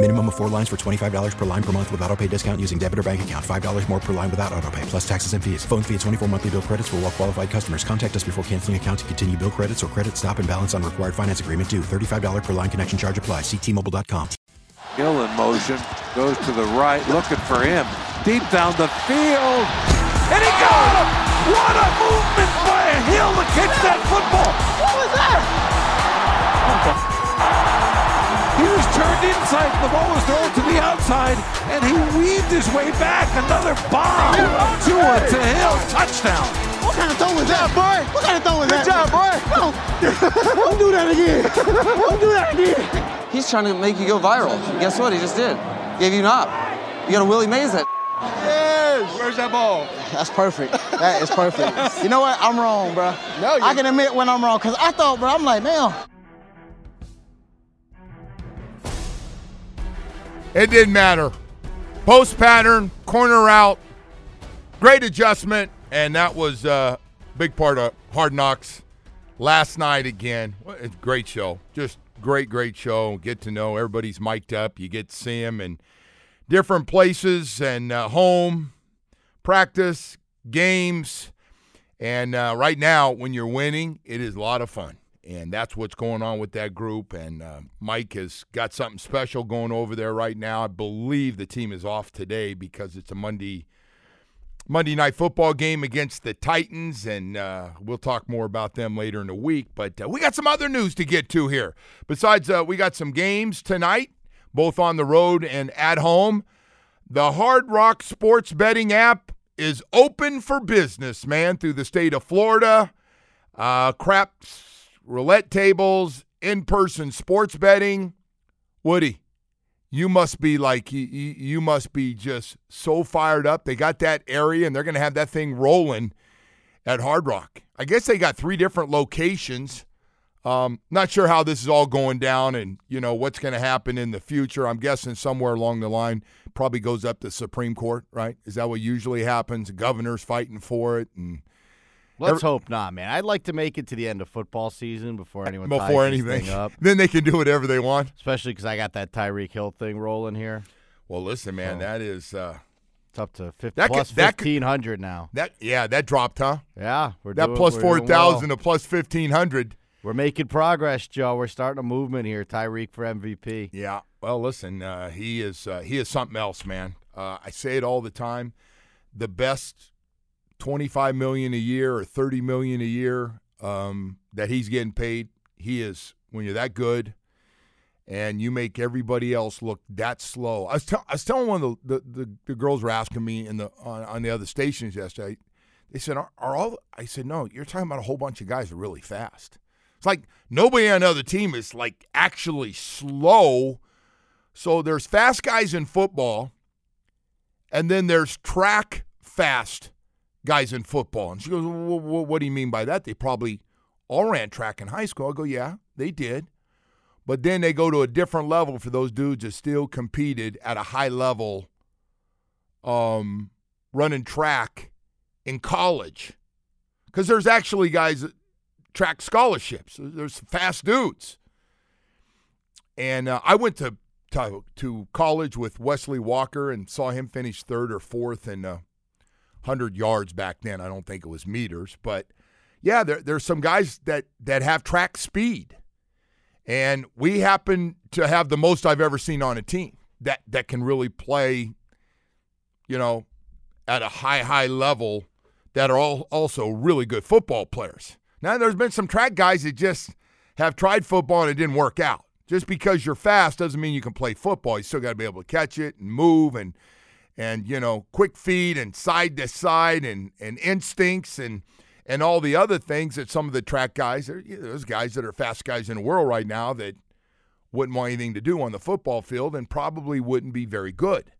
Minimum of four lines for $25 per line per month with auto pay discount using debit or bank account. $5 more per line without auto pay, plus taxes and fees. Phone fee at 24 monthly bill credits for all well qualified customers. Contact us before canceling account to continue bill credits or credit stop and balance on required finance agreement due. $35 per line connection charge apply. Ctmobile.com. Hill in motion, goes to the right, looking for him. Deep down the field. And he got him! What a movement by Hill to catch that football! What was that? Turned inside, the ball was thrown to the outside, and he weaved his way back. Another bomb. Tua oh, to Hill, touchdown. What kind of throw was that, boy? What kind of throw was that? Good job, boy. Don't do that again. Don't do that again. He's trying to make you go viral. And guess what? He just did. Gave you an op. You got a Willie Mays it. Yes. Where's that ball? That's perfect. That is perfect. you know what? I'm wrong, bro. No, I can admit when I'm wrong because I thought, bro, I'm like, man. It didn't matter. Post pattern, corner out, great adjustment, and that was a uh, big part of Hard Knocks last night again. Great show. Just great, great show. Get to know everybody's mic'd up. You get to see them in different places and uh, home, practice, games. And uh, right now, when you're winning, it is a lot of fun. And that's what's going on with that group. And uh, Mike has got something special going over there right now. I believe the team is off today because it's a Monday Monday night football game against the Titans, and uh, we'll talk more about them later in the week. But uh, we got some other news to get to here. Besides, uh, we got some games tonight, both on the road and at home. The Hard Rock Sports Betting app is open for business, man, through the state of Florida. Uh, craps, roulette tables, in person sports betting. Woody, you must be like you, you must be just so fired up. They got that area and they're going to have that thing rolling at Hard Rock. I guess they got three different locations. Um, not sure how this is all going down and you know what's going to happen in the future. I'm guessing somewhere along the line probably goes up to Supreme Court, right? Is that what usually happens? Governors fighting for it and Let's hope not, man. I'd like to make it to the end of football season before anyone before anything up. then they can do whatever they want. Especially because I got that Tyreek Hill thing rolling here. Well, listen, man, so, that is uh, it's up to 50, that plus fifteen hundred now. That yeah, that dropped, huh? Yeah, we're that doing, plus four thousand well. to plus fifteen hundred. We're making progress, Joe. We're starting a movement here. Tyreek for MVP. Yeah. Well, listen, uh, he is uh, he is something else, man. Uh, I say it all the time. The best 25 million a year or 30 million a year um, that he's getting paid, he is when you're that good and you make everybody else look that slow. I was, t- I was telling one of the, the, the, the, girls were asking me in the on, on the other stations yesterday. They said, are, are, all? I said, no. You're talking about a whole bunch of guys are really fast. It's like nobody on another team is like actually slow. So there's fast guys in football, and then there's track fast guys in football. And she goes, well, What do you mean by that? They probably all ran track in high school. I go, Yeah, they did. But then they go to a different level for those dudes that still competed at a high level um, running track in college. Because there's actually guys that track scholarships, there's fast dudes. And uh, I went to, to, to college with Wesley Walker and saw him finish third or fourth in uh, 100 yards back then. I don't think it was meters, but yeah, there, there's some guys that, that have track speed. And we happen to have the most I've ever seen on a team that, that can really play, you know, at a high, high level that are all also really good football players. Now, there's been some track guys that just have tried football and it didn't work out. Just because you're fast doesn't mean you can play football. You still got to be able to catch it and move and and you know quick feet and side to side and and instincts and and all the other things that some of the track guys, those guys that are fast guys in the world right now that wouldn't want anything to do on the football field and probably wouldn't be very good.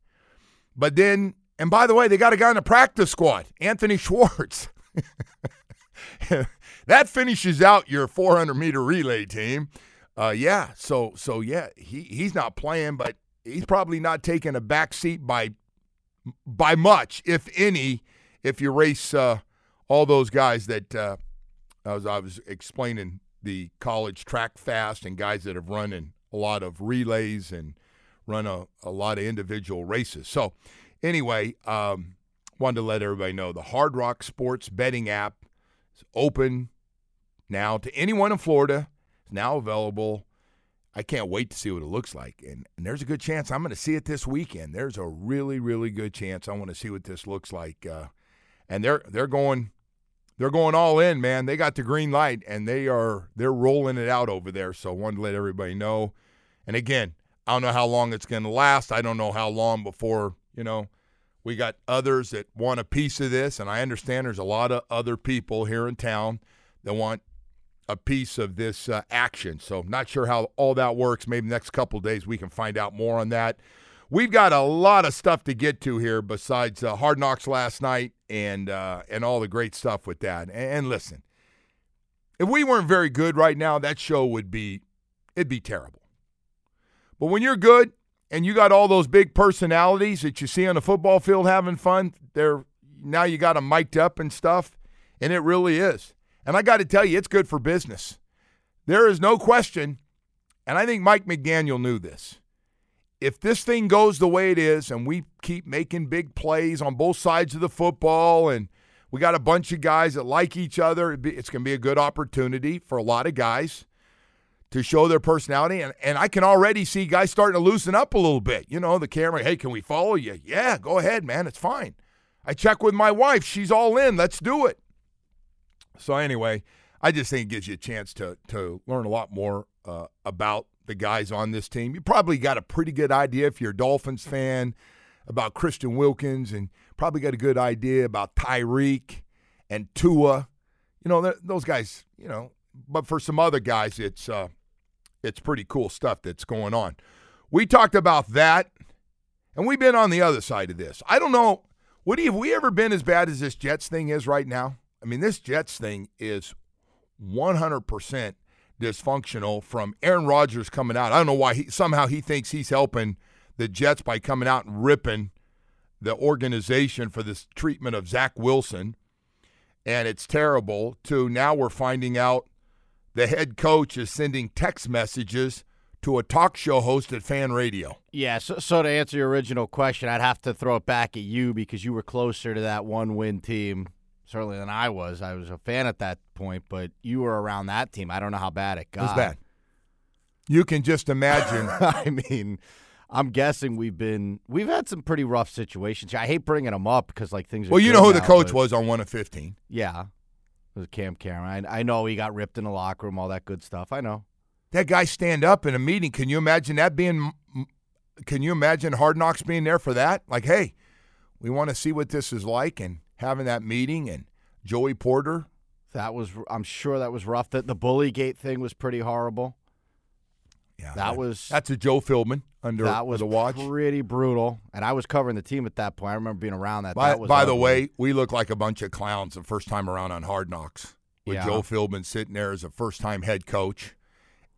But then, and by the way, they got a guy in the practice squad, Anthony Schwartz. that finishes out your 400 meter relay team. Uh, yeah, so so yeah, he he's not playing, but he's probably not taking a back seat by by much, if any, if you race uh, all those guys that uh, as I was explaining the college track fast and guys that have run in a lot of relays and run a, a lot of individual races. So anyway, um, wanted to let everybody know the Hard Rock Sports betting app is open now to anyone in Florida. It's now available. I can't wait to see what it looks like. And, and there's a good chance I'm going to see it this weekend. There's a really, really good chance I want to see what this looks like. Uh, and they're they're going they're going all in, man. They got the green light and they are they're rolling it out over there. So I wanted to let everybody know. And again, I don't know how long it's going to last. I don't know how long before you know we got others that want a piece of this, and I understand there's a lot of other people here in town that want a piece of this uh, action. So, not sure how all that works. Maybe next couple days we can find out more on that. We've got a lot of stuff to get to here besides uh, Hard Knocks last night and uh, and all the great stuff with that. And, and listen, if we weren't very good right now, that show would be it'd be terrible. But when you're good and you got all those big personalities that you see on the football field having fun, they're now you got them mic'd up and stuff, and it really is. And I got to tell you, it's good for business. There is no question, and I think Mike McDaniel knew this. If this thing goes the way it is, and we keep making big plays on both sides of the football, and we got a bunch of guys that like each other, it's going to be a good opportunity for a lot of guys to show their personality. And, and I can already see guys starting to loosen up a little bit. You know, the camera, hey, can we follow you? Yeah, go ahead, man. It's fine. I check with my wife. She's all in. Let's do it. So anyway, I just think it gives you a chance to to learn a lot more uh, about the guys on this team. You probably got a pretty good idea if you're a Dolphins fan about Christian Wilkins, and probably got a good idea about Tyreek and Tua. You know, those guys. You know, but for some other guys, it's uh, it's pretty cool stuff that's going on. We talked about that, and we've been on the other side of this. I don't know. Woody, have we ever been as bad as this Jets thing is right now? I mean, this Jets thing is 100% dysfunctional from Aaron Rodgers coming out. I don't know why he somehow he thinks he's helping the Jets by coming out and ripping the organization for this treatment of Zach Wilson. And it's terrible. To now we're finding out the head coach is sending text messages to a talk show host at Fan Radio. Yeah, so, so to answer your original question, I'd have to throw it back at you because you were closer to that one win team certainly than I was. I was a fan at that point, but you were around that team. I don't know how bad it got. It was bad. You can just imagine. I mean, I'm guessing we've been we've had some pretty rough situations. I hate bringing them up because like things. Well, you know who now, the coach was on one of 15. Yeah, it was Cam Cameron. I, I know he got ripped in the locker room, all that good stuff. I know. That guy stand up in a meeting. Can you imagine that being? Can you imagine Hard Knocks being there for that? Like, hey, we want to see what this is like, and having that meeting and Joey Porter. That was, I'm sure that was rough. That the bully gate thing was pretty horrible. Yeah, that, that was. That's a Joe Philbin under that was the watch. Pretty brutal, and I was covering the team at that point. I remember being around that. By, that by the way, we look like a bunch of clowns the first time around on Hard Knocks with yeah. Joe Philbin sitting there as a first time head coach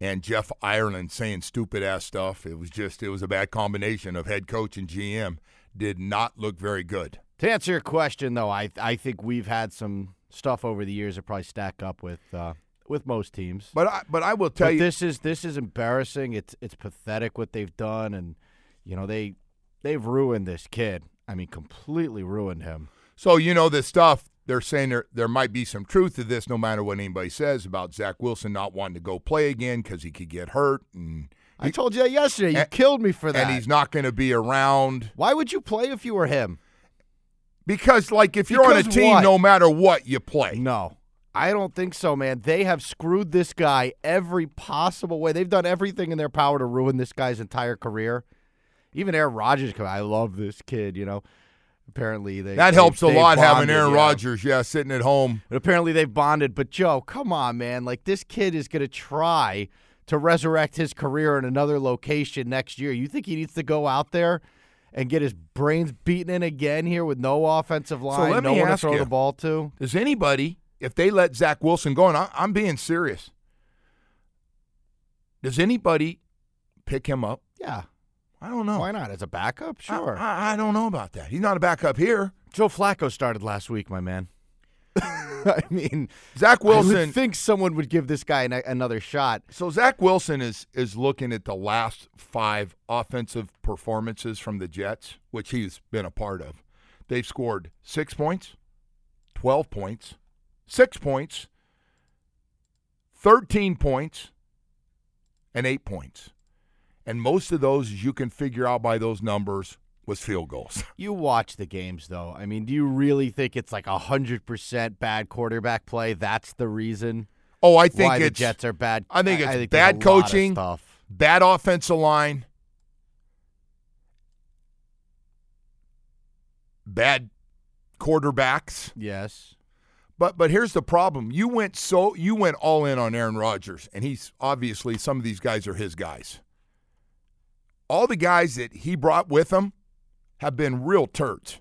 and Jeff Ireland saying stupid ass stuff. It was just it was a bad combination of head coach and GM. Did not look very good. To answer your question, though, I I think we've had some stuff over the years that probably stack up with uh, with most teams. But I, but I will tell but you, this is this is embarrassing. It's it's pathetic what they've done, and you know they they've ruined this kid. I mean, completely ruined him. So you know this stuff. They're saying there there might be some truth to this, no matter what anybody says about Zach Wilson not wanting to go play again because he could get hurt and. I told you that yesterday. You and, killed me for that. And he's not going to be around. Why would you play if you were him? Because, like, if you're on a team, what? no matter what, you play. No. I don't think so, man. They have screwed this guy every possible way. They've done everything in their power to ruin this guy's entire career. Even Aaron Rodgers, I love this kid, you know. Apparently, they That they- helps a they lot having Aaron yeah. Rodgers, yeah, sitting at home. But apparently they've bonded. But Joe, come on, man. Like this kid is going to try to resurrect his career in another location next year. You think he needs to go out there and get his brains beaten in again here with no offensive line, let no one to throw you. the ball to? Does anybody, if they let Zach Wilson go, and I, I'm being serious, does anybody pick him up? Yeah. I don't know. Why not? As a backup? Sure. I, I don't know about that. He's not a backup here. Joe Flacco started last week, my man. I mean, Zach I Wilson. think someone would give this guy an, another shot. So Zach Wilson is is looking at the last five offensive performances from the Jets, which he's been a part of. They've scored six points, twelve points, six points, thirteen points, and eight points. And most of those, as you can figure out by those numbers, was field goals. You watch the games, though. I mean, do you really think it's like a hundred percent bad quarterback play? That's the reason. Oh, I think why the Jets are bad. I think it's there's bad a lot of coaching, bad offensive line, bad quarterbacks. Yes. But but here's the problem. You went so you went all in on Aaron Rodgers, and he's obviously some of these guys are his guys. All the guys that he brought with him have been real turds.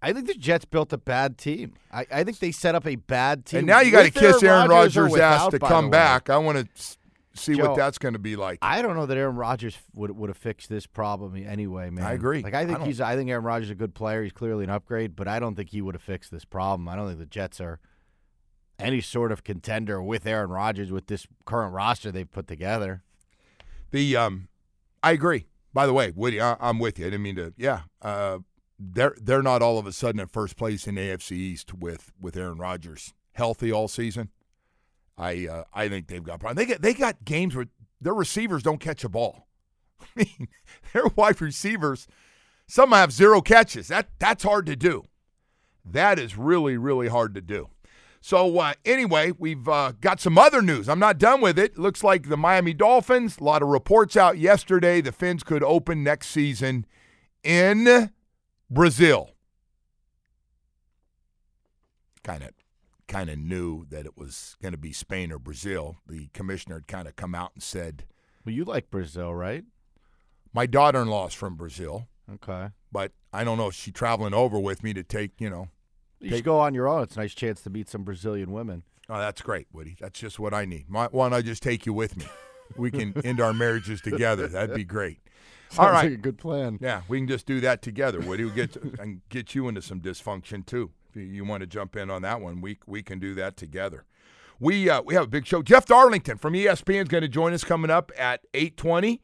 I think the Jets built a bad team. I, I think they set up a bad team. And now you got to kiss Aaron Rodgers ass to come back. I want to see Joe, what that's going to be like. I don't know that Aaron Rodgers would would have fixed this problem anyway, man. I agree. Like I I think don't- he's I think Aaron Rodgers is a good player. He's clearly an upgrade, but I don't think he would have fixed this problem. I don't think the Jets are any sort of contender with Aaron Rodgers with this current roster they've put together. The um, I agree. By the way, Woody, I, I'm with you. I didn't mean to. Yeah, uh, they're they're not all of a sudden in first place in AFC East with with Aaron Rodgers healthy all season. I uh, I think they've got problems. They get they got games where their receivers don't catch a ball. I mean, their wide receivers, some have zero catches. That that's hard to do. That is really really hard to do. So uh, anyway, we've uh, got some other news. I'm not done with it. Looks like the Miami Dolphins. A lot of reports out yesterday. The Fins could open next season in Brazil. Kind of, kind of knew that it was going to be Spain or Brazil. The commissioner had kind of come out and said, Well, you like Brazil, right? "My daughter-in-law is from Brazil, Okay. but I don't know if she's traveling over with me to take, you know." You should go on your own. It's a nice chance to meet some Brazilian women. Oh, that's great, Woody. That's just what I need. Why why don't I just take you with me? We can end our marriages together. That'd be great. All Sounds right. like a good plan. Yeah, we can just do that together, Woody. We'll get and get you into some dysfunction too. If you, you want to jump in on that one, we we can do that together. We uh, we have a big show. Jeff Darlington from ESPN is going to join us coming up at eight twenty.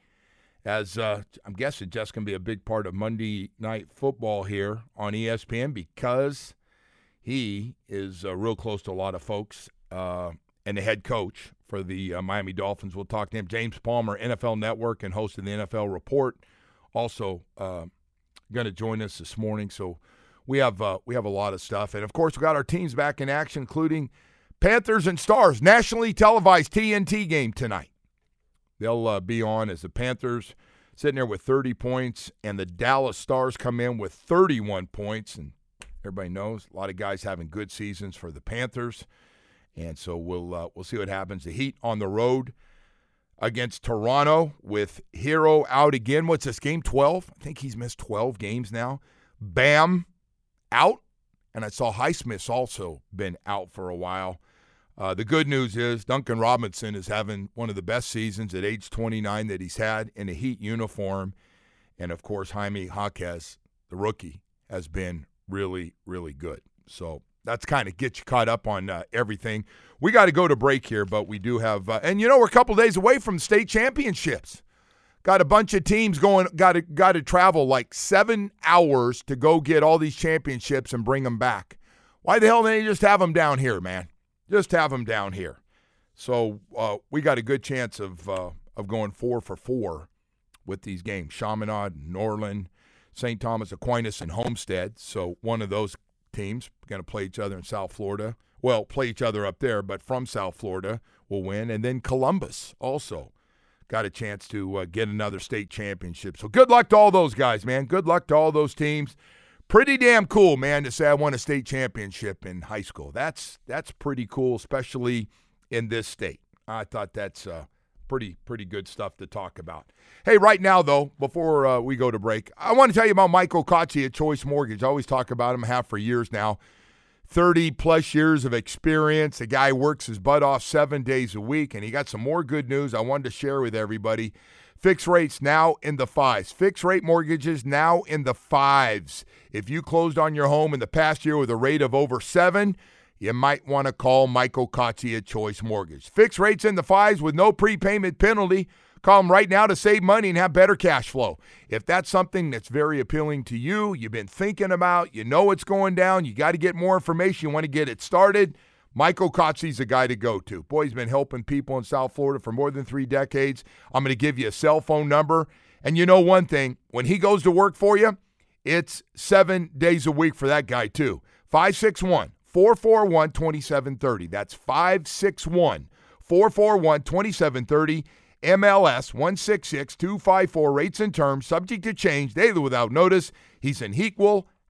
As uh, I'm guessing, Jeff's going to be a big part of Monday Night Football here on ESPN because he is uh, real close to a lot of folks uh, and the head coach for the uh, Miami Dolphins. We'll talk to him. James Palmer, NFL Network and host of the NFL Report, also uh, going to join us this morning. So we have uh, we have a lot of stuff, and of course we got our teams back in action, including Panthers and Stars, nationally televised TNT game tonight. They'll uh, be on as the Panthers sitting there with 30 points, and the Dallas Stars come in with 31 points. And everybody knows a lot of guys having good seasons for the Panthers, and so we'll uh, we'll see what happens. The Heat on the road against Toronto with Herro out again. What's this game? 12? I think he's missed 12 games now. Bam out, and I saw Highsmith's also been out for a while. Uh, the good news is Duncan Robinson is having one of the best seasons at age 29 that he's had in a Heat uniform. And of course, Jaime Jaquez, the rookie, has been really, really good. So that's kind of get you caught up on uh, everything. We got to go to break here, but we do have, uh, and you know, we're a couple days away from state championships. Got a bunch of teams going. Got to got to travel like seven hours to go get all these championships and bring them back. Why the hell didn't they just have them down here, man? Just have them down here. So uh, we got a good chance of uh, of going four for four with these games. Chaminade, Norland, St. Thomas Aquinas and Homestead. So one of those teams going to play each other in South Florida. Well, play each other up there, but from South Florida will win. And then Columbus also got a chance to uh, get another state championship. So good luck to all those guys, man. Good luck to all those teams. Pretty damn cool, man, to say I won a state championship in high school. That's that's pretty cool, especially in this state. I thought that's uh, pretty pretty good stuff to talk about. Hey, right now though, before uh, we go to break, I want to tell you about Michael Kotze at Choice Mortgage. I always talk about him, have for years now. 30 plus years of experience. The guy works his butt off seven days a week, and he got some more good news I wanted to share with everybody. Fixed rates now in the fives. Fixed rate mortgages now in the fives. If you closed on your home in the past year with a rate of over seven, you might want to call Michael Kotze at Choice Mortgage. Fixed rates in the fives with no prepayment penalty. Call them right now to save money and have better cash flow. If that's something that's very appealing to you, you've been thinking about, you know it's going down, you got to get more information, you want to get it started, Michael Kotze's a guy to go to. Boy, he's been helping people in South Florida for more than three decades. I'm going to give you a cell phone number. And you know one thing, when he goes to work for you, it's seven days a week for that guy, too. 561 441 2730. That's 561 441 2730. MLS 166 254 rates and terms subject to change daily without notice. He's an equal.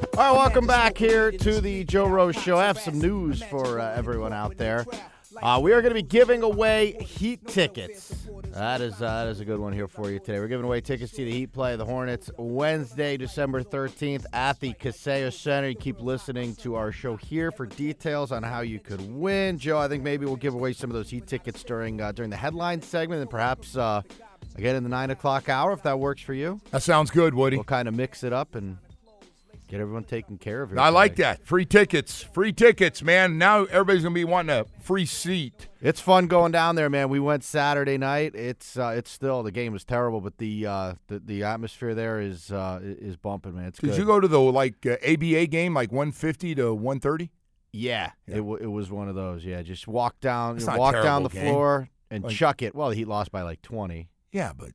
All right, welcome back here to the Joe Rose Show. I have some news for uh, everyone out there. Uh, we are going to be giving away Heat tickets. That is uh, that is a good one here for you today. We're giving away tickets to the Heat play the Hornets Wednesday, December 13th at the Kaseya Center. You keep listening to our show here for details on how you could win. Joe, I think maybe we'll give away some of those Heat tickets during uh, during the headline segment and perhaps uh, again in the 9 o'clock hour if that works for you. That sounds good, Woody. We'll kind of mix it up and Get everyone taken care of. Here I today. like that. Free tickets. Free tickets, man. Now everybody's going to be wanting a free seat. It's fun going down there, man. We went Saturday night. It's uh, it's still the game was terrible, but the uh, the, the atmosphere there is uh, is bumping, man. It's Did good. you go to the like uh, ABA game like 150 to 130? Yeah, It, w- it was one of those. Yeah, just walk down, That's not walk down the game. floor and Like- chuck it. Well, the Heat lost by like twenty. Yeah, but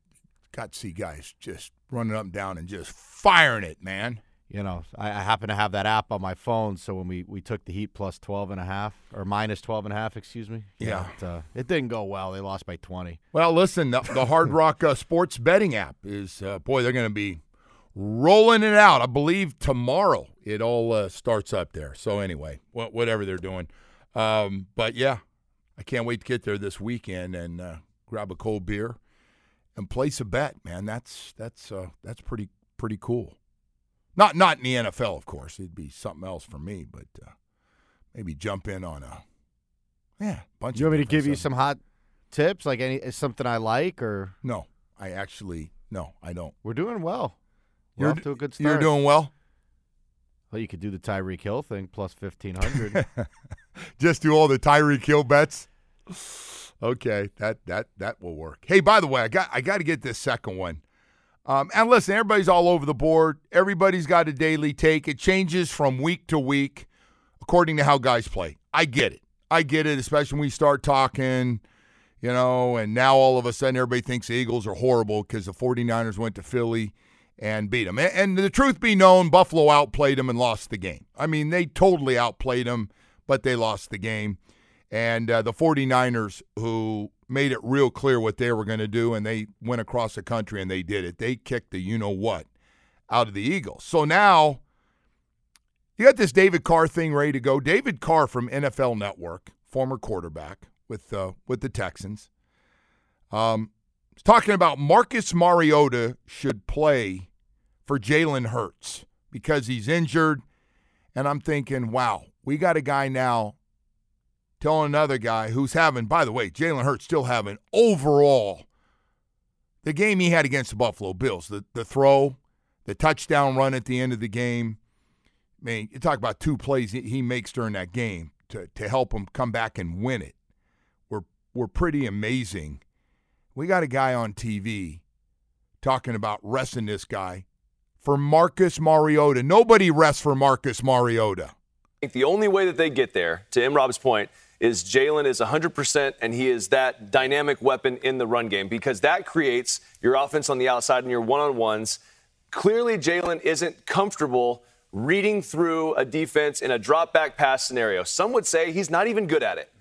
got to see guys just running up and down and just firing it, man. You know, I, I happen to have that app on my phone, so when we, we took the Heat plus 12 and a half, or minus 12 and a half, excuse me. Yeah. It, uh, it didn't go well. They lost by 20. Well, listen, the, the Hard Rock uh, Sports Betting app is, uh, boy, they're going to be rolling it out. I believe tomorrow it all uh, starts up there. So, anyway, wha- whatever they're doing. Um, but yeah, I can't wait to get there this weekend and uh, grab a cold beer and place a bet, man. That's that's uh, that's pretty pretty cool. Not not in the NFL, of course. It'd be something else for me, but uh, maybe jump in on a yeah bunch. You want me to give you some hot tips, like any something I like, or No, I actually no, I don't. we're doing well. We're You're off to a good You're doing well. Well, you could do the Tyreek Hill thing plus fifteen hundred. Just do all the Tyreek Hill bets. Okay, that that that will work. Hey, by the way, I got I got to get this second one. Um, and listen, everybody's all over the board. Everybody's got a daily take. It changes from week to week according to how guys play. I get it. I get it, especially when we start talking, you know, and now all of a sudden everybody thinks the Eagles are horrible because the 49ers went to Philly and beat them. And the truth be known, Buffalo outplayed them and lost the game. I mean, they totally outplayed them, but they lost the game. And uh, the 49ers, who made it real clear what they were going to do, and they went across the country and they did it. They kicked the you know what out of the Eagles. So now you got this David Carr thing ready to go. David Carr from NFL Network, former quarterback with uh, with the Texans, um, is talking about Marcus Mariota should play for Jalen Hurts because he's injured. And I'm thinking, wow, we got a guy now telling another guy who's having, by the way, Jalen Hurts still having overall the game he had against the Buffalo Bills, the, the throw, the touchdown run at the end of the game. I mean, you talk about two plays he makes during that game to, to help him come back and win it. Were were pretty amazing. We got a guy on TV talking about resting this guy for Marcus Mariota. Nobody rests for Marcus Mariota. I think the only way that they get there, to M. Rob's point, is Jalen is 100% and he is that dynamic weapon in the run game because that creates your offense on the outside and your one on ones. Clearly, Jalen isn't comfortable reading through a defense in a drop back pass scenario. Some would say he's not even good at it.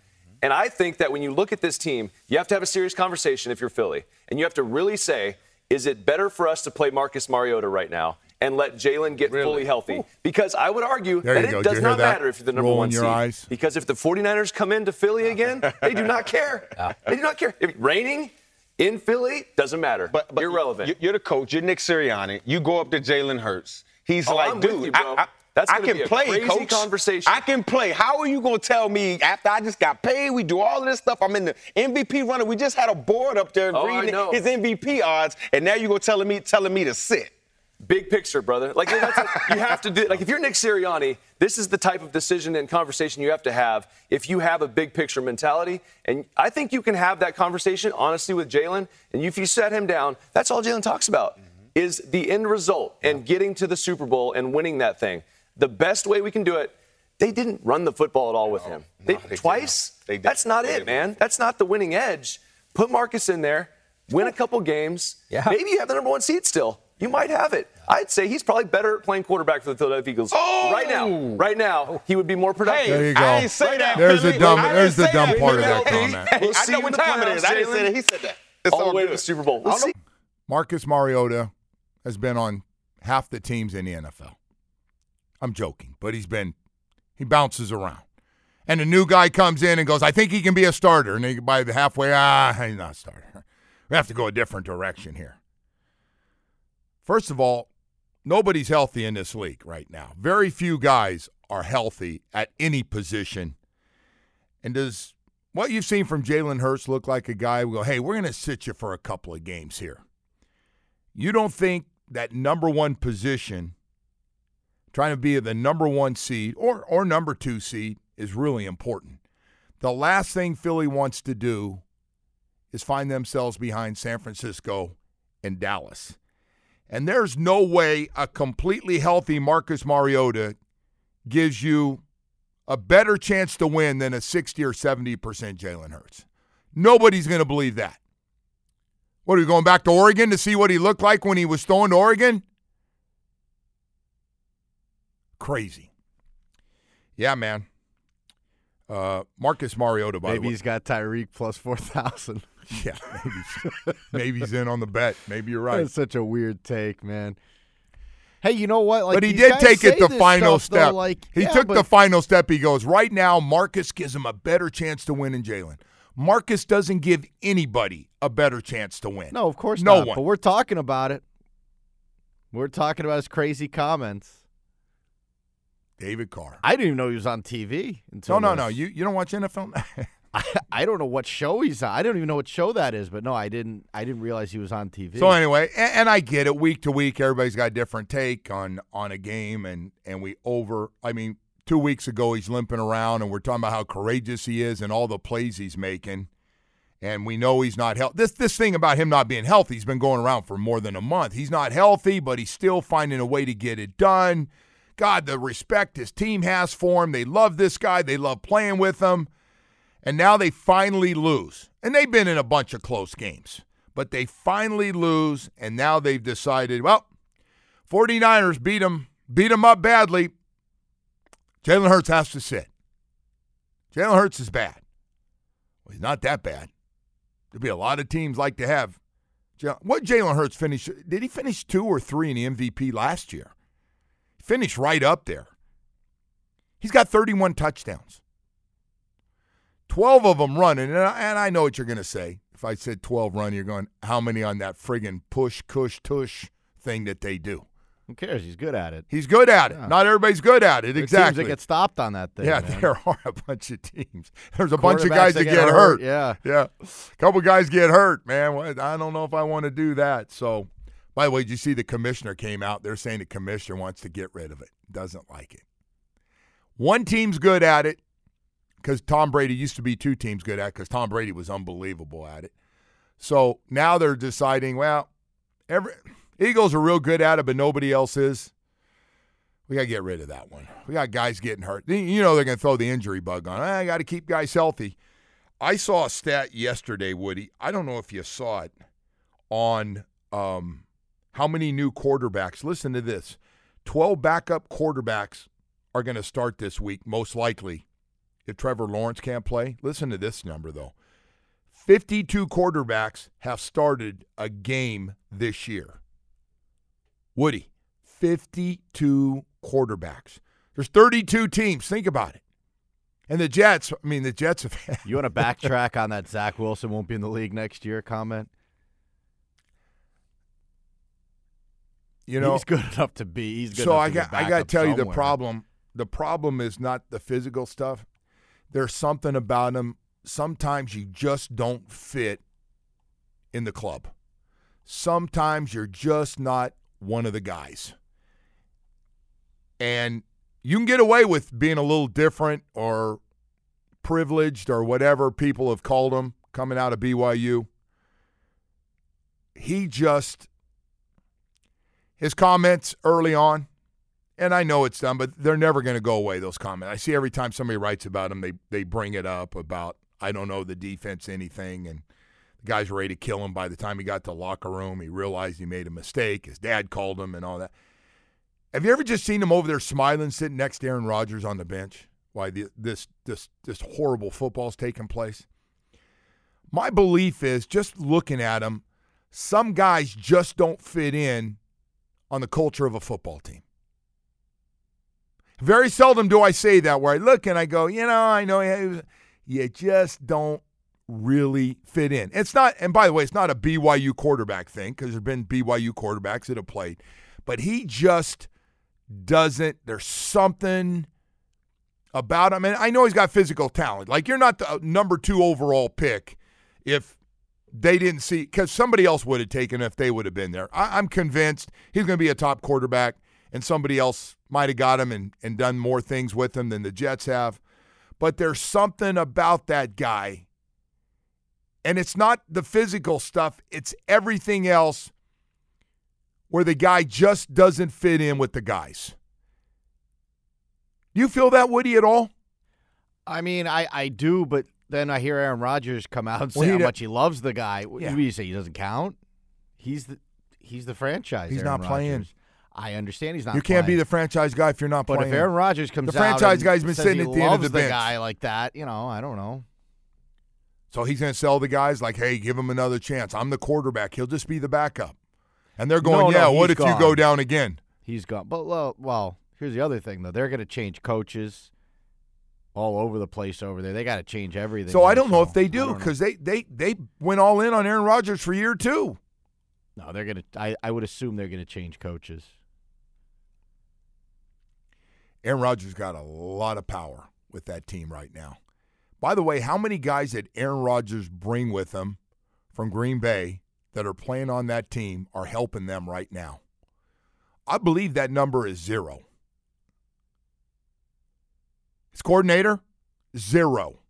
And I think that when you look at this team, you have to have a serious conversation if you're Philly. And you have to really say, is it better for us to play Marcus Mariota right now and let Jalen get really? fully healthy. Ooh. Because I would argue there that it go. does not that? matter if you're the number Roll one your seed. Eyes. Because if the 49ers come into Philly again, they do not care. They do not care. If raining in Philly doesn't matter. But, but irrelevant. You're the coach. You're Nick Sirianni. You go up to Jalen Hurts. He's oh, like, I'm dude, you, I, I, that's I can play, coach. Conversation. I can play. How are you going to tell me after I just got paid? We do all of this stuff. I'm in the MVP runner. We just had a board up there oh, reading his MVP odds, and now you're going to telling me telling me to sit. Big picture, brother. Like you have to do. Like if you're Nick Sirianni, this is the type of decision and conversation you have to have if you have a big picture mentality. And I think you can have that conversation honestly with Jalen. And if you set him down, that's all Jalen talks about mm-hmm. is the end result and getting to the Super Bowl and winning that thing. The best way we can do it. They didn't run the football at all with him. They, no, they twice. They that's not it, man. That's not the winning edge. Put Marcus in there, win a couple games. Yeah. Maybe you have the number one seed still. You might have it. I'd say he's probably better at playing quarterback for the Philadelphia Eagles oh! right now. Right now, he would be more productive. Hey, there you go. I ain't say right that. There's Philly. the dumb. There's the dumb that. part of that comment. Hey, We'll I know what the time it playoffs, is. I didn't say that. He said that. It's all, all the way good. to the Super Bowl. We'll see. Marcus Mariota has been on half the teams in the NFL. I'm joking, but he's been he bounces around. And a new guy comes in and goes, I think he can be a starter. And they by the halfway, ah, he's not a starter. We have to go a different direction here. First of all, nobody's healthy in this league right now. Very few guys are healthy at any position. And does what you've seen from Jalen Hurts look like a guy who go, hey, we're going to sit you for a couple of games here? You don't think that number one position, trying to be the number one seed or, or number two seed, is really important. The last thing Philly wants to do is find themselves behind San Francisco and Dallas. And there's no way a completely healthy Marcus Mariota gives you a better chance to win than a 60 or 70% Jalen Hurts. Nobody's going to believe that. What are you going back to Oregon to see what he looked like when he was throwing to Oregon? Crazy. Yeah, man. Uh, Marcus Mariota, by Maybe the way. he's got Tyreek plus 4,000. Yeah, maybe, maybe he's in on the bet. Maybe you're right. That's such a weird take, man. Hey, you know what? Like, but he did take it the final stuff, step. Though, like, he yeah, took but- the final step. He goes, right now, Marcus gives him a better chance to win than Jalen. Marcus doesn't give anybody a better chance to win. No, of course no not. one. But we're talking about it. We're talking about his crazy comments. David Carr. I didn't even know he was on TV until No, no, this. no. You you don't watch NFL? I, don't know what show he's on. I don't even know what show that is. But no, I didn't. I didn't realize he was on TV. So anyway, and, and I get it. Week to week, everybody's got a different take on on a game, and and we over. I mean, two weeks ago he's limping around, and we're talking about how courageous he is and all the plays he's making, and we know he's not healthy. This this thing about him not being healthy, he's been going around for more than a month. He's not healthy, but he's still finding a way to get it done. God, the respect his team has for him. They love this guy. They love playing with him. And now they finally lose. And they've been in a bunch of close games, but they finally lose. And now they've decided, well, 49ers beat them, beat them up badly. Jalen Hurts has to sit. Jalen Hurts is bad. Well, he's not that bad. There'd be a lot of teams like to have. What Jalen Hurts finish? Did he finish two or three in the MVP last year? He finished right up there. He's got 31 touchdowns. 12 of them running. And I, and I know what you're going to say. If I said 12 run, you're going, how many on that friggin' push, cush, tush thing that they do? Who cares? He's good at it. He's good at it. Yeah. Not everybody's good at it. Exactly. Teams that get stopped on that thing. Yeah, man. there are a bunch of teams. There's a bunch of guys that, get, get hurt. hurt. Yeah, yeah. A couple guys get hurt, man. I don't know if I want to do that. So, by the way, did you see the commissioner came out? They're saying the commissioner wants to get rid of it. Doesn't like it. One team's good at it because Tom Brady used to be two teams good at because Tom Brady was unbelievable at it. So now they're deciding, well, every Eagles are real good at it, but nobody else is. We got to get rid of that one. We got guys getting hurt. You know they're going to throw the injury bug on. I got to keep guys healthy. I saw a stat yesterday, Woody. I don't know if you saw it on um, how many new quarterbacks. Listen to this 12 backup quarterbacks are going to start this week, most likely, if Trevor Lawrence can't play. Listen to this number, though 52 quarterbacks have started a game this year. Woody, 52 quarterbacks. There's 32 teams. Think about it. And the Jets, I mean, the Jets have. You want to backtrack on that Zach Wilson won't be in the league next year comment? You know, he's good enough to be. He's good so I got I got to tell you the problem. The problem is not the physical stuff. There's something about him. Sometimes you just don't fit in the club. Sometimes you're just not one of the guys. And you can get away with being a little different or privileged or whatever people have called him coming out of BYU. He just, his comments early on, and I know it's done, but they're never going to go away, those comments. I see every time somebody writes about him, they, they bring it up about, I don't know the defense, anything. And the guy's ready to kill him by the time he got to the locker room. He realized he made a mistake. His dad called him and all that. Have you ever just seen him over there smiling, sitting next to Aaron Rodgers on the bench? Why the, this this this horrible football's taking place? My belief is just looking at him, some guys just don't fit in on the culture of a football team. Very seldom do I say that where I look and I go, you know, I know you just don't really fit in. It's not, and by the way, it's not a BYU quarterback thing because there's been BYU quarterbacks that have played, but he just doesn't. There's something about him, and I know he's got physical talent. Like you're not the uh, number two overall pick if they didn't see because somebody else would have taken if they would have been there. I, am convinced he's going to be a top quarterback, and somebody else might have got him and, and done more things with him than the Jets have. But there's something about that guy. And it's not the physical stuff, it's everything else where the guy just doesn't fit in with the guys. Do you feel that, Woody, at all? I mean, I, I do, but then I hear Aaron Rodgers come out and say well, how much he loves the guy. Yeah. You say he doesn't count? He's the he's the franchise. He's Aaron not playing. I understand he's not. You can't playing. be the franchise guy if you're not but playing. But if Aaron Rodgers comes out, the franchise guy's been sitting at the end of the, bench. the bench. guy like that, you know, I don't know. So he's going to sell the guys like, hey, give him another chance. I'm the quarterback. He'll just be the backup. And they're going, no, yeah. No, what if gone. you go down again? He's gone. But well, well, here's the other thing though. They're going to change coaches all over the place over there. They got to change everything. So I don't so know if they do because they, they they went all in on Aaron Rodgers for year two. No, they're gonna. I, I would assume they're gonna change coaches. Aaron Rodgers got a lot of power with that team right now. By the way, how many guys did Aaron Rodgers bring with him from Green Bay that are playing on that team are helping them right now? I believe that number is zero. His coordinator, zero.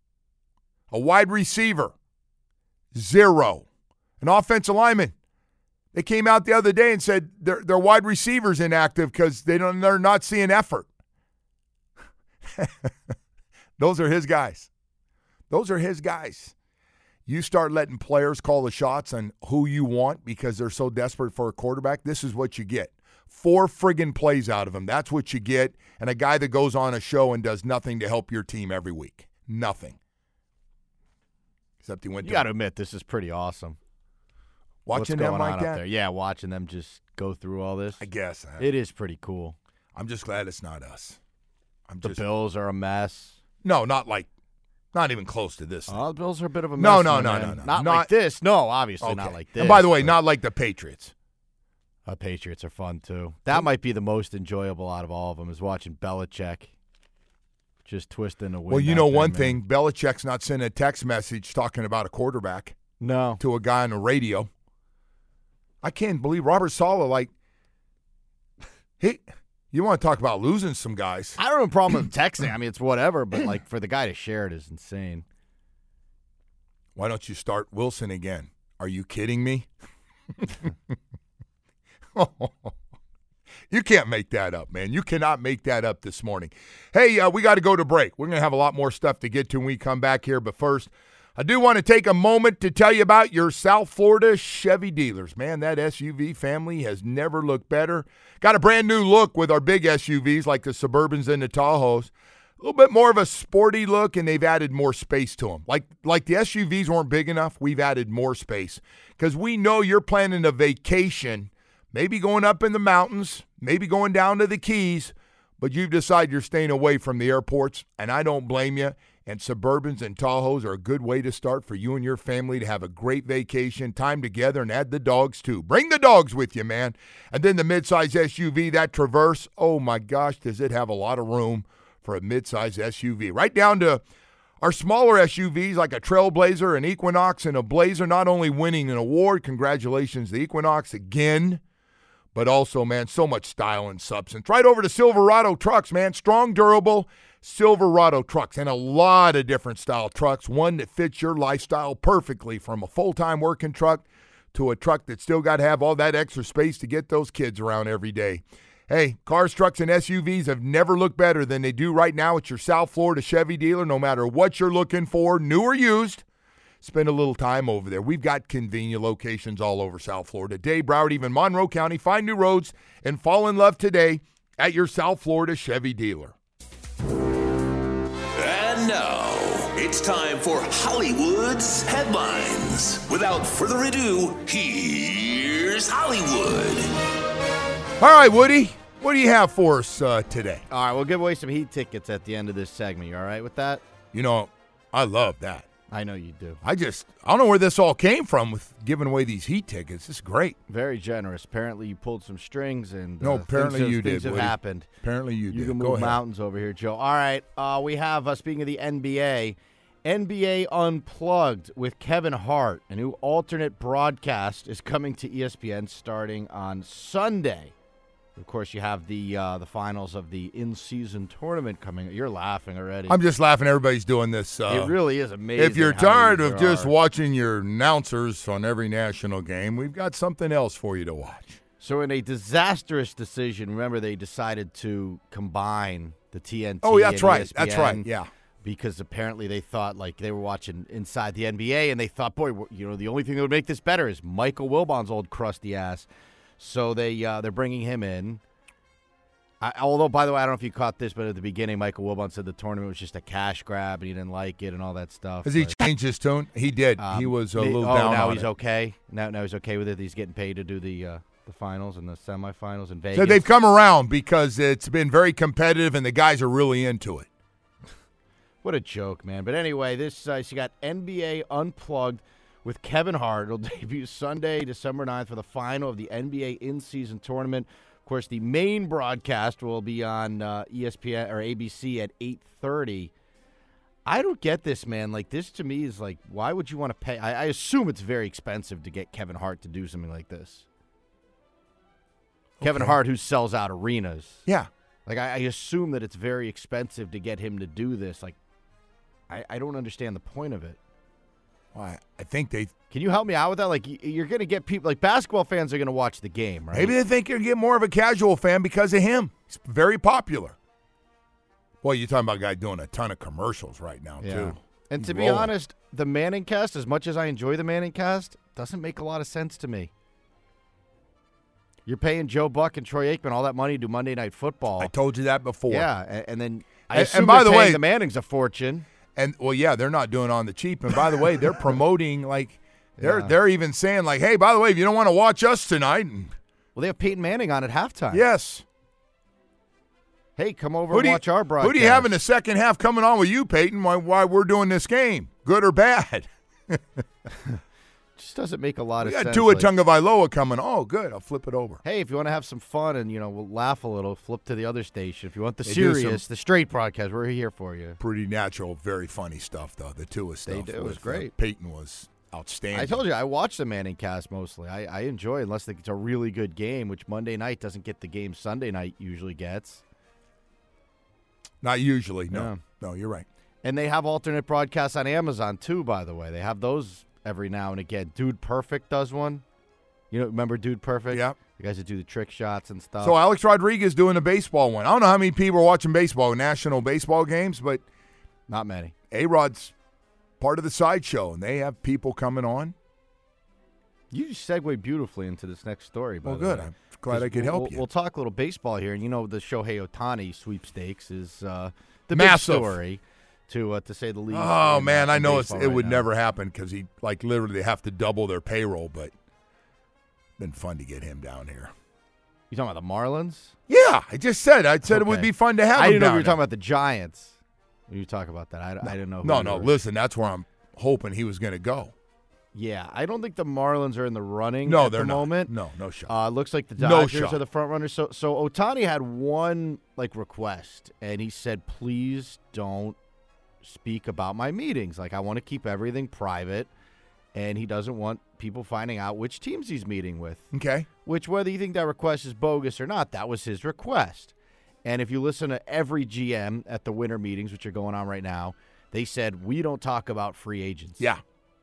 A wide receiver, zero. An offensive lineman. They came out the other day and said their their wide receivers inactive because they don't they're not seeing effort. Those are his guys. Those are his guys. You start letting players call the shots on who you want because they're so desperate for a quarterback. This is what you get. Four friggin' plays out of him. That's what you get. And a guy that goes on a show and does nothing to help your team every week. Nothing. Except he went. You got to admit, this is pretty awesome. Watching What's them going like on that? up there. Yeah, watching them just go through all this. I guess uh, it is pretty cool. I'm just glad it's not us. I'm The just Bills are a mess. no, not like, not even close to this. Oh, the Bills are a bit of a mess. No, no, no, no, no. Not, Not- like this. No, obviously not like this. And by the way, not like the Patriots. Uh, Patriots are fun too. That might be the most enjoyable out of all of them is watching Belichick just twisting the wind. Well, you know there, one man. thing: Belichick's not sending a text message talking about a quarterback No, to a guy on the radio. I can't believe Robert Saleh. Like, he, you want to talk about losing some guys? I don't have a problem with texting. I mean, it's whatever, but like for the guy to share it is insane. Why don't you start Wilson again? Are you kidding me? you can't make that up, man. You cannot make that up this morning. Hey, uh, we got to go to break. We're going to have a lot more stuff to get to when we come back here. But first, I do want to take a moment to tell you about your South Florida Chevy dealers. Man, that SUV family has never looked better. Got a brand new look with our big SUVs like the Suburbans and the Tahoes. A little bit more of a sporty look, and they've added more space to them. Like like the SUVs weren't big enough, we've added more space because we know you're planning a vacation, maybe going up in the mountains, maybe going down to the Keys, but you've decided you're staying away from the airports, and I don't blame you. And Suburbans and Tahoes are a good way to start for you and your family to have a great vacation, time together, and add the dogs too. Bring the dogs with you, man. And then the midsize SUV, that Traverse, oh my gosh, does it have a lot of room for a midsize SUV? Right down to our smaller SUVs like a Trailblazer, an Equinox, and a Blazer, not only winning an award, congratulations, the Equinox again but also, man, so much style and substance. Right over to Silverado trucks, man. Strong, durable Silverado trucks and a lot of different style trucks. One that fits your lifestyle perfectly from a full time working truck to a truck that still got to have all that extra space to get those kids around every day. Hey, cars, trucks, and SUVs have never looked better than they do right now at your South Florida Chevy dealer, no matter what you're looking for, new or used spend a little time over there. We've got convenient locations all over South Florida. Dade, Broward, even Monroe County. Find new roads and fall in love today at your South Florida Chevy dealer. It's time for Hollywood's headlines. Without further ado, here's Hollywood. All right, Woody, what do you have for us uh, today? All right, we'll give away some heat tickets at the end of this segment. You all right with that? You know, I love that. I know you do. I just, I don't know where this all came from with giving away these heat tickets. It's great. Very generous. Apparently, you pulled some strings, and No, uh, apparently things have, you did, Things have Woody. happened. Apparently you You did. can Go move ahead. mountains over here, Joe. All right, uh, we have uh, speaking of the NBA, NBA Unplugged with Kevin Hart. A new alternate broadcast is coming to ESPN starting on Sunday. Of course, you have the uh, the finals of the in-season tournament coming. You're laughing already. I'm just laughing. Everybody's doing this. Uh, It really is amazing If you're tired of just are. watching your announcers on every national game, we've got something else for you to watch. So, in a disastrous decision, remember they decided to combine the TNT. Oh, yeah, that's right. That's right. Yeah. Because apparently they thought like they were watching inside the NBA, and they thought, boy, you know, the only thing that would make this better is Michael Wilbon's old crusty ass. So they uh, they're bringing him in. I, although, by the way, I don't know if you caught this, but at the beginning, Michael Wilbon said the tournament was just a cash grab and he didn't like it and all that stuff. Has he but- changed his tone? He did. he um, was a little oh, down now on he's it. okay. Now, now he's okay with it. He's getting paid to do the uh, the finals and the semifinals in Vegas. So they've come around because it's been very competitive and the guys are really into it. What a joke, man. But anyway, this uh, you got NBA Unplugged with Kevin Hart. It'll debut Sunday, December 9th for the final of the NBA in-season tournament. Of course, the main broadcast will be on uh, ESPN or ABC at 8:30. I don't get this, man. Like this to me is like, why would you want to pay? I, I assume it's very expensive to get Kevin Hart to do something like this. Kevin Hart, who sells out arenas. Yeah. Like I, I assume that it's very expensive to get him to do this. Like, I, I don't understand the point of it. Why? I think they Can you help me out with that? Like, you're going to get people like basketball fans are going to watch the game, right? maybe they think you'll get more of a casual fan because of him. He's very popular. Well, you're talking about a guy doing a ton of commercials right now Yeah. too. And He's to be rolling. honest, the Manning cast, as much as I enjoy the Manning cast, doesn't make a lot of sense to me. You're paying Joe Buck and Troy Aikman all that money to do Monday Night Football. I told you that before. Yeah, and, and then I And- assume and by the way- the Mannings a fortune. And well, yeah, they're not doing on the cheap. And by the way, they're promoting like they're Yeah. they're even saying like, hey, by the way, if you don't want to watch us tonight, and Well, they have Peyton Manning on at halftime. yes, Hey, come over who and you, watch our broadcast. who do you have in the second half coming on with you, Peyton? Why, why we're doing this game, good or bad? Just doesn't make a lot We of got sense. Tua like- Tagovailoa coming. Oh, good. I'll flip it over. Hey, if you want to have some fun and you know we'll laugh a little, flip to the other station. If you want the They serious, the straight broadcast, we're here for you. Pretty natural, very funny stuff though. The Tua They stuff. do. It was with, uh, great. Peyton was outstanding. I told you I watch the Manning cast mostly. I, I enjoy it unless it's a really good game, which Monday night doesn't get the game Sunday night usually gets. Not usually. No, Yeah. no, you're right. And they have alternate broadcasts on Amazon too, by the way. They have those every now and again. Dude Perfect does one. You know, remember Dude Perfect? Yeah. The guys that do the trick shots and stuff. So Alex Rodriguez doing the baseball one. I don't know how many people are watching baseball, national baseball games, but Not many. A Rod's part of the sideshow, and they have people coming on. You just segue beautifully into this next story. By Well, good. way. I'm glad I could we'll, help we'll, you. We'll talk a little baseball here, and you know the Shohei Ohtani sweepstakes is uh, the Massive. big story, to uh, to say the least. Oh in, uh, man, I know it's, it right would now. never happen because he like literally have to double their payroll, but been fun to get him down here. You talking about the Marlins? Yeah, I just said I said it would be fun to have. I didn't know you were talking about the Giants. When you talk about that, I, I didn't know. No, no. Listen, that's where I'm hoping he was going to go. Yeah, I don't think the Marlins are in the running. No, at they're the not. moment. No, no shot. Uh, looks like the Dodgers shot. are the front runners. So, so Ohtani had one like request, and he said, "Please don't speak about my meetings. Like, I want to keep everything private." And he doesn't want people finding out which teams he's meeting with. Okay. Which, whether you think that request is bogus or not, that was his request. And if you listen to every GM at the winter meetings, which are going on right now, they said we don't talk about free agents. Yeah,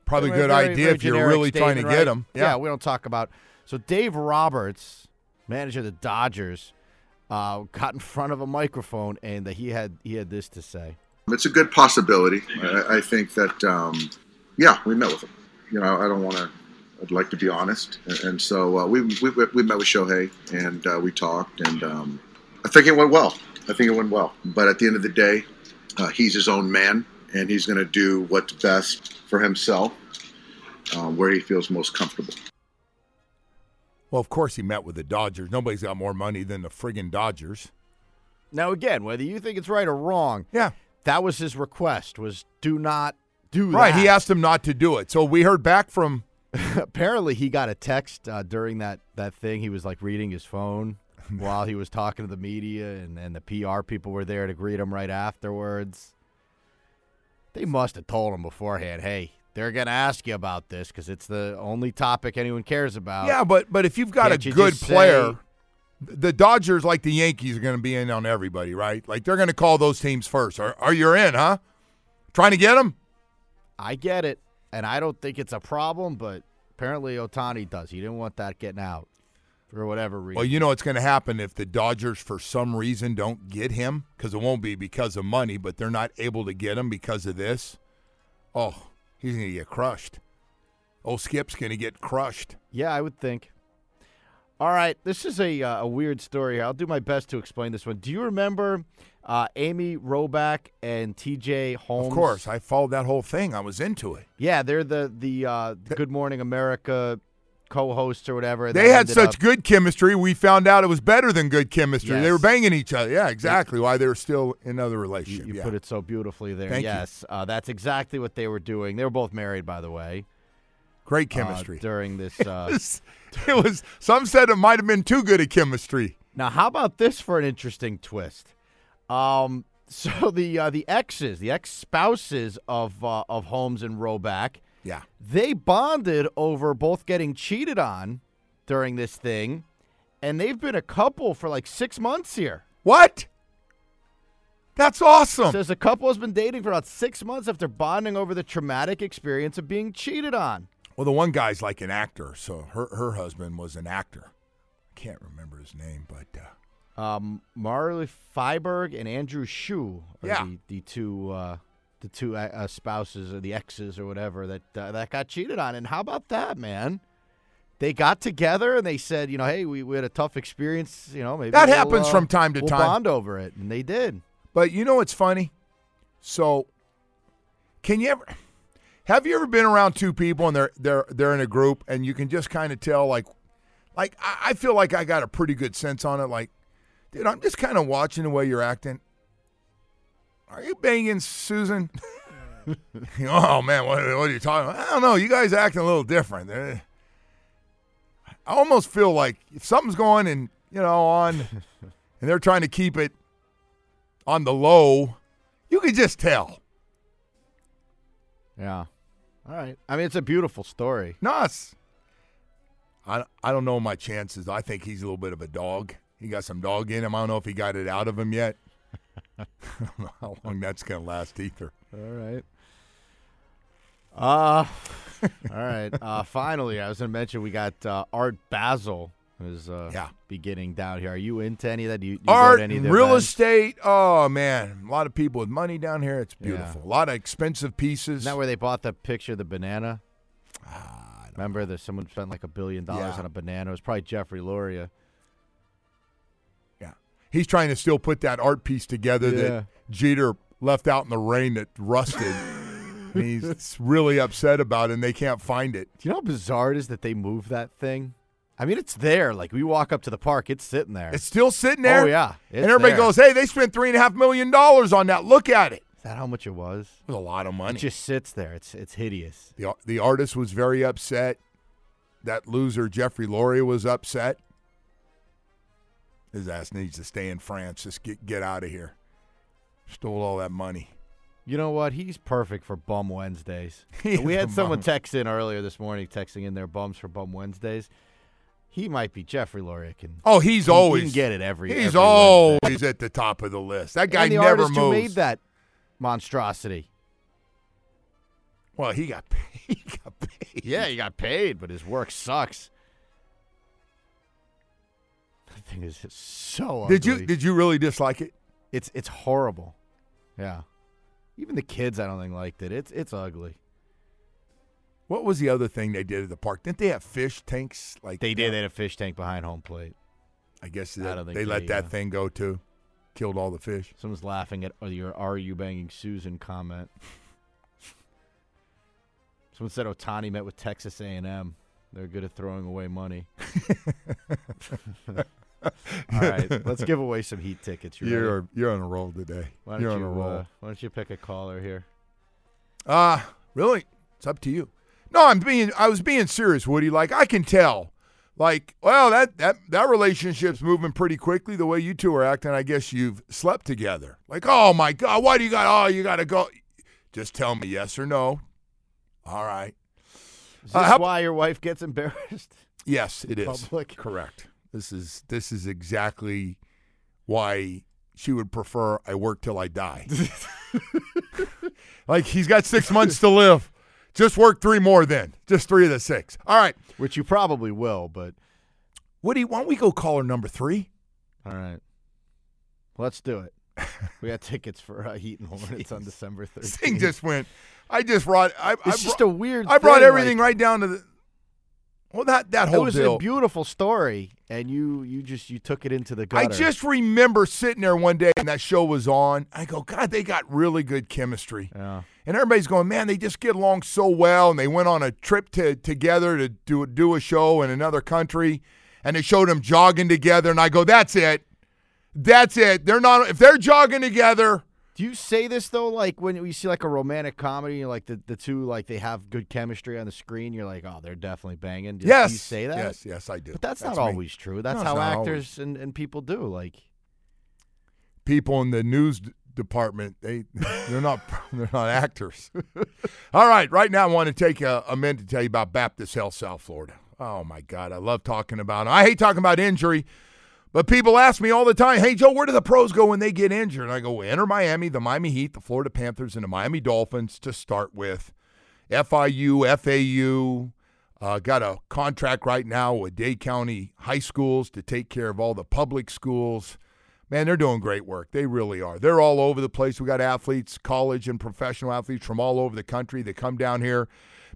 probably a good very- idea very if you're really trying to get them. him. Yeah. we don't talk about. So Dave Roberts, manager of the Dodgers, uh, got in front of a microphone and he had he had this to say. It's a good possibility. I, I think that, um, yeah, we met with him. You know, I don't want to. I'd like to be honest, and, and so uh, we, we we met with Shohei and uh, we talked, and um, I think it went well. I think it went well. But at the end of the day, uh, he's his own man, and he's going to do what's best for himself, uh, where he feels most comfortable. Well, of course he met with the Dodgers. Nobody's got more money than the friggin' Dodgers. Now again, whether you think it's right or wrong, yeah, that was his request was do not do that. Right, that. he asked him not to do it. So we heard back from Apparently, he got a text uh, during that, that thing. He was like reading his phone while he was talking to the media, and, and the PR people were there to greet him right afterwards. They must have told him beforehand, hey, they're going to ask you about this because it's the only topic anyone cares about. Yeah, but but if you've got Can't a good player, say- the Dodgers, like the Yankees, are going to be in on everybody, right? Like they're going to call those teams first. Are, are you in, huh? Trying to get them? I get it, and I don't think it's a problem, but apparently Ohtani does. He didn't want that getting out for whatever reason. Well, you know what's going to happen if the Dodgers, for some reason, don't get him because it won't be because of money, but they're not able to get him because of this. Oh, he's going to get crushed. Old Skip's going to get crushed. Yeah, I would think. All right, this is a uh, a weird story. I'll do my best to explain this one. Do you remember uh, Amy Robach and T.J. Holmes? Of course, I followed that whole thing. I was into it. Yeah, they're the the uh, Good Morning America co-hosts or whatever. They had such up- good chemistry. We found out it was better than good chemistry. They were banging each other. Yeah, exactly. Why they were still in another relationship. You yeah. put it so beautifully there. Thank you. yes, Uh, that's exactly what they were doing. They were both married, by the way. Great uh, chemistry. during this. It Uh, was, it was. Some said it might have been too good a chemistry. Now, how about this for an interesting twist? Um, So the uh, the exes, the ex spouses of uh, of Holmes and Robach, Yeah. they bonded over both getting cheated on during this thing, and they've been a couple for like six months here. What? That's awesome. Says a couple has been dating for about six months after bonding over the traumatic experience of being cheated on. Well, the one guy's like an actor, so her her husband was an actor. I can't remember his name, but uh, Um, Marilee Fiebig and Andrew Shue are Yeah. the, the two uh, the two uh, uh, spouses or the exes or whatever that uh, that got cheated on. And how about that, man? They got together and they said, you know, hey, we, we had a tough experience. You know, maybe That we'll, happens uh, from time to we'll time. Bond over it, and they did. But you know what's funny? So, can you ever have you ever been around two people and they're they're they're in a group and you can just kind of tell like like I, feel like I got a pretty good sense on it. Like, dude, I'm just kind of watching the way you're acting. Are you banging Susan? oh man, what, what are you talking about? I don't know. You guys acting a little different. I almost feel like if something's going and you know on, and they're trying to keep it on the low, you could just tell. Yeah. All right. I mean, it's a beautiful story. No, I, I don't know my chances. I think he's a little bit of a dog. He got some dog in him. I don't know if he got it out of him yet. I don't know how long that's going to last either. All right. Uh, all right. Uh, finally, I was going to mention we got uh, Art Basel is uh, Yeah. beginning down here. Are you into any of that? Do you, do you Art any of real events? estate. Oh man, a lot of people with money down here. It's Yeah. beautiful. A lot of expensive pieces. Isn't that where they bought the picture of the banana? Remember that someone spent like a billion dollars Ah, Yeah. on a banana? It was probably Jeffrey Loria. Yeah. He's trying to still put that art piece together Yeah. that Jeter left out in the rain that rusted. and he's really upset about it and they can't find it. Do you know how bizarre it is that they moved that thing? I mean, it's there. Like we walk up to the park, it's sitting there. It's still sitting oh, there. Oh yeah, and everybody there. goes, "Hey, they spent three and a half million dollars on that. Look at it." Is that how much it was? It was a lot of money. It just sits there. It's it's hideous. The the artist was very upset. That loser Jeffrey Loria was upset. His ass needs to stay in France. Just get get out of here. Stole all that money. You know what? He's perfect for Bum Wednesdays. We had someone bum. text in earlier this morning, texting in their bums for Bum Wednesdays. He might be Jeffrey Loria. Can Oh, he's he- he always can get it every. He's every always Wednesday. at the top of the list. That guy and the never artist moves. who made that monstrosity. Well, he got paid. He got paid. Yeah, he got paid, but his work sucks. That thing is just so. Did you did you really dislike it? It's it's horrible. Yeah. Even the kids, I don't think liked it. It's it's ugly. What was the other thing they did at the park? Didn't they have fish tanks? Like They did. They had a fish tank behind home plate. I guess I they, they let that uh, thing go too. Killed all the fish. Someone's laughing at your "Are you banging Susan?" comment. Someone said Ohtani met with Texas A&M. They're good at throwing away money. All right, let's give away some heat tickets. You ready? You're you're on a roll today. Why don't you're you on a roll. uh, why don't you pick a caller here? Uh really? It's up to you. No, I'm being I was being serious, Woody. Like I can tell. Like, well, that that that relationship's moving pretty quickly the way you two are acting. I guess you've slept together. Like, oh my god, why do you got oh you gotta go just tell me yes or no. All right. Is Uh, this how- why your wife gets embarrassed? Yes, it is. Public. Correct. This is this is exactly why she would prefer I work till I die. like he's got six months to live. Just work three more then. Just three of the six. All right. Which you probably will, but Woody, why don't we go caller number three? all right. Let's do it. We got tickets for uh, Heat and Hornets on December 13th. This thing just went. I just brought. I, I It's just brought- a weird I brought thing, everything like- right down to the. Well, that that whole it was deal. a beautiful story, and you you just you took it into the gutter. I just remember sitting there one day and that show was on. I go, God, they got really good chemistry. Yeah. And everybody's going, man, they just get along so well. And they went on a trip to, together to do, do a show in another country. And they showed them jogging together. And I go, that's it. That's it. They're not, if they're jogging together, Do you say this though, like when you see like a romantic comedy, like the, the two like they have good chemistry on the screen, you're like, oh, they're definitely banging. Do, yes. do you say that? Yes, yes, I do. But that's, me. not always true. That's No, how actors and, and people do. Like, people in the news department. They they're not they're not actors. All right, right now I want to take a, a, minute to tell you about Baptist Health South Florida. Oh my God, I love talking about. It. I hate talking about injury, but people ask me all the time, "Hey Joe, where do the pros go when they get injured?" And I go, "Enter Miami, the Miami Heat, the Florida Panthers, and the Miami Dolphins to start with. FIU, FAU." Uh, got a contract right now with Dade County High Schools to take care of all the public schools man, they're doing great work. They really are. They're all over the place. We got athletes, college and professional athletes from all over the country that come down here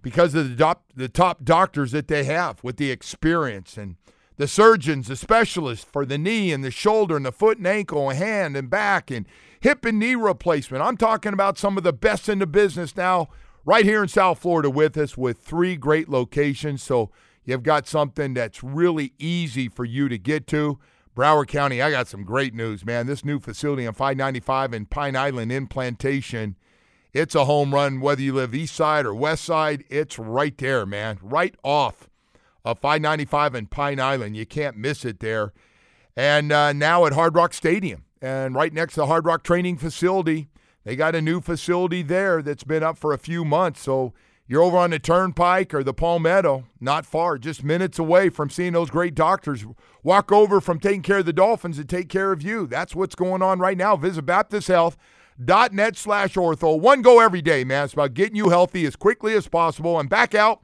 because of the the top doctors that they have with the experience and the surgeons, the specialists for the knee and the shoulder and the foot and ankle and hand and back and hip and knee replacement. I'm talking about some of the best in the business now right here in South Florida with us with three great locations. So you've got something that's really easy for you to get to. Broward County, I got some great news, man. This new facility on 595 in Pine Island in Plantation, it's a home run whether you live east side or west side. It's right there, man, right off of 595 in Pine Island. You can't miss it there. And uh, now at Hard Rock Stadium and right next to the Hard Rock Training Facility, they got a new facility there that's been up for a few months. So you're over on the Turnpike or the Palmetto, not far, just minutes away from seeing those great doctors walk over from taking care of the Dolphins to take care of you. That's what's going on right now. Visit BaptistHealth.net slash ortho. One go every day, man. It's about getting you healthy as quickly as possible and back out